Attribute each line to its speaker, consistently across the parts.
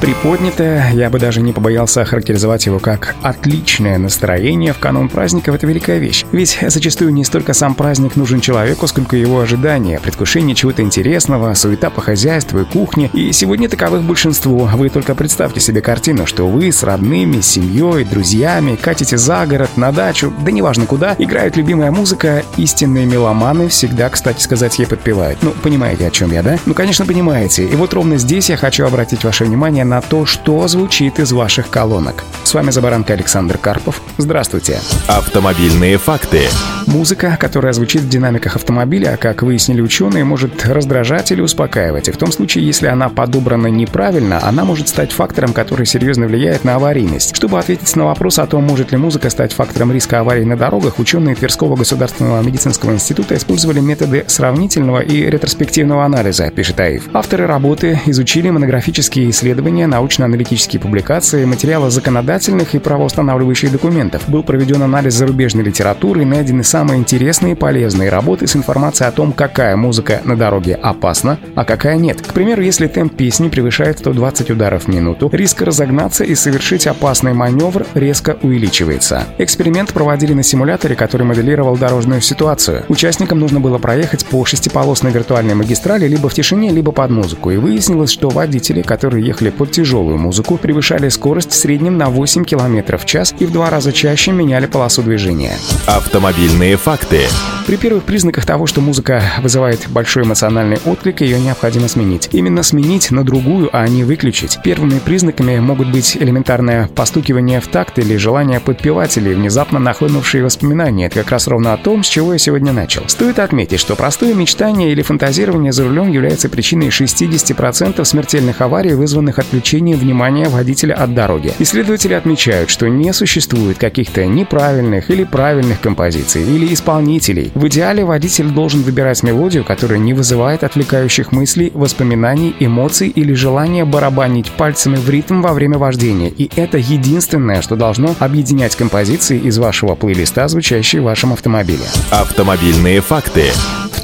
Speaker 1: приподнятое, я бы даже не побоялся охарактеризовать его как «отличное настроение» в канун праздников — это великая вещь. Ведь зачастую не столько сам праздник нужен человеку, сколько его ожидания, предвкушение чего-то интересного, суета по хозяйству и кухне. И сегодня таковых большинство. Вы только представьте себе картину, что вы с родными, семьей, друзьями катите за город, на дачу, да неважно куда, играет любимая музыка, истинные меломаны всегда, кстати сказать, ей подпевают. Ну, понимаете, о чем я, да? Ну, конечно, понимаете. И вот ровно здесь я хочу обратить ваше внимание на то, что звучит из ваших колонок. С вами Забаранка Александр Карпов. Здравствуйте.
Speaker 2: Автомобильные факты.
Speaker 1: Музыка, которая звучит в динамиках автомобиля, как выяснили ученые, может раздражать или успокаивать. И в том случае, если она подобрана неправильно, она может стать фактором, который серьезно влияет на аварийность. Чтобы ответить на вопрос о том, может ли музыка стать фактором риска аварий на дорогах, ученые Тверского государственного медицинского института использовали методы сравнительного и ретроспективного анализа, пишет АИФ. Авторы работы изучили монографические исследования исследования, научно-аналитические публикации, материалы законодательных и правоустанавливающих документов. Был проведен анализ зарубежной литературы и найдены самые интересные и полезные работы с информацией о том, какая музыка на дороге опасна, а какая нет. К примеру, если темп песни превышает 120 ударов в минуту, риск разогнаться и совершить опасный маневр резко увеличивается. Эксперимент проводили на симуляторе, который моделировал дорожную ситуацию. Участникам нужно было проехать по шестиполосной виртуальной магистрали либо в тишине, либо под музыку. И выяснилось, что водители, которые ехали под тяжелую музыку, превышали скорость в среднем на 8 км в час и в два раза чаще меняли полосу движения.
Speaker 2: Автомобильные факты.
Speaker 1: При первых признаках того, что музыка вызывает большой эмоциональный отклик, ее необходимо сменить. Именно сменить на другую, а не выключить. Первыми признаками могут быть элементарное постукивание в такт или желание подпевать или внезапно нахлынувшие воспоминания. Это как раз ровно о том, с чего я сегодня начал. Стоит отметить, что простое мечтание или фантазирование за рулем является причиной 60% смертельных аварий, вызванных отвлечение внимания водителя от дороги. Исследователи отмечают, что не существует каких-то неправильных или правильных композиций или исполнителей. В идеале водитель должен выбирать мелодию, которая не вызывает отвлекающих мыслей, воспоминаний, эмоций или желания барабанить пальцами в ритм во время вождения. И это единственное, что должно объединять композиции из вашего плейлиста, звучащие в вашем автомобиле.
Speaker 2: Автомобильные факты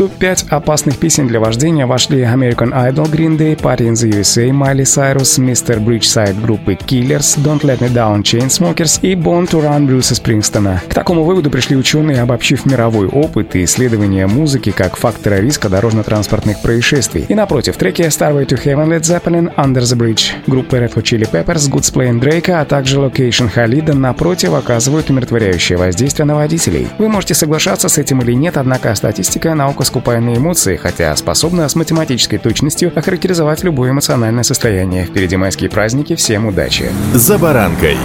Speaker 1: топ-5 опасных песен для вождения вошли American Idol, Green Day, Party in the USA, Miley Cyrus, Mr. Bridgeside группы Killers, Don't Let Me Down Chainsmokers и Born to Run Брюса Спрингстона. К такому выводу пришли ученые, обобщив мировой опыт и исследования музыки как фактора риска дорожно-транспортных происшествий. И напротив, треки Starway to Heaven Led Zeppelin, Under the Bridge, группы Red Hot Chili Peppers, Good Splay Drake, а также Location Халида напротив оказывают умиротворяющее воздействие на водителей. Вы можете соглашаться с этим или нет, однако статистика наука скупая на эмоции, хотя способна с математической точностью охарактеризовать любое эмоциональное состояние. Впереди майские праздники, всем удачи!
Speaker 2: За баранкой!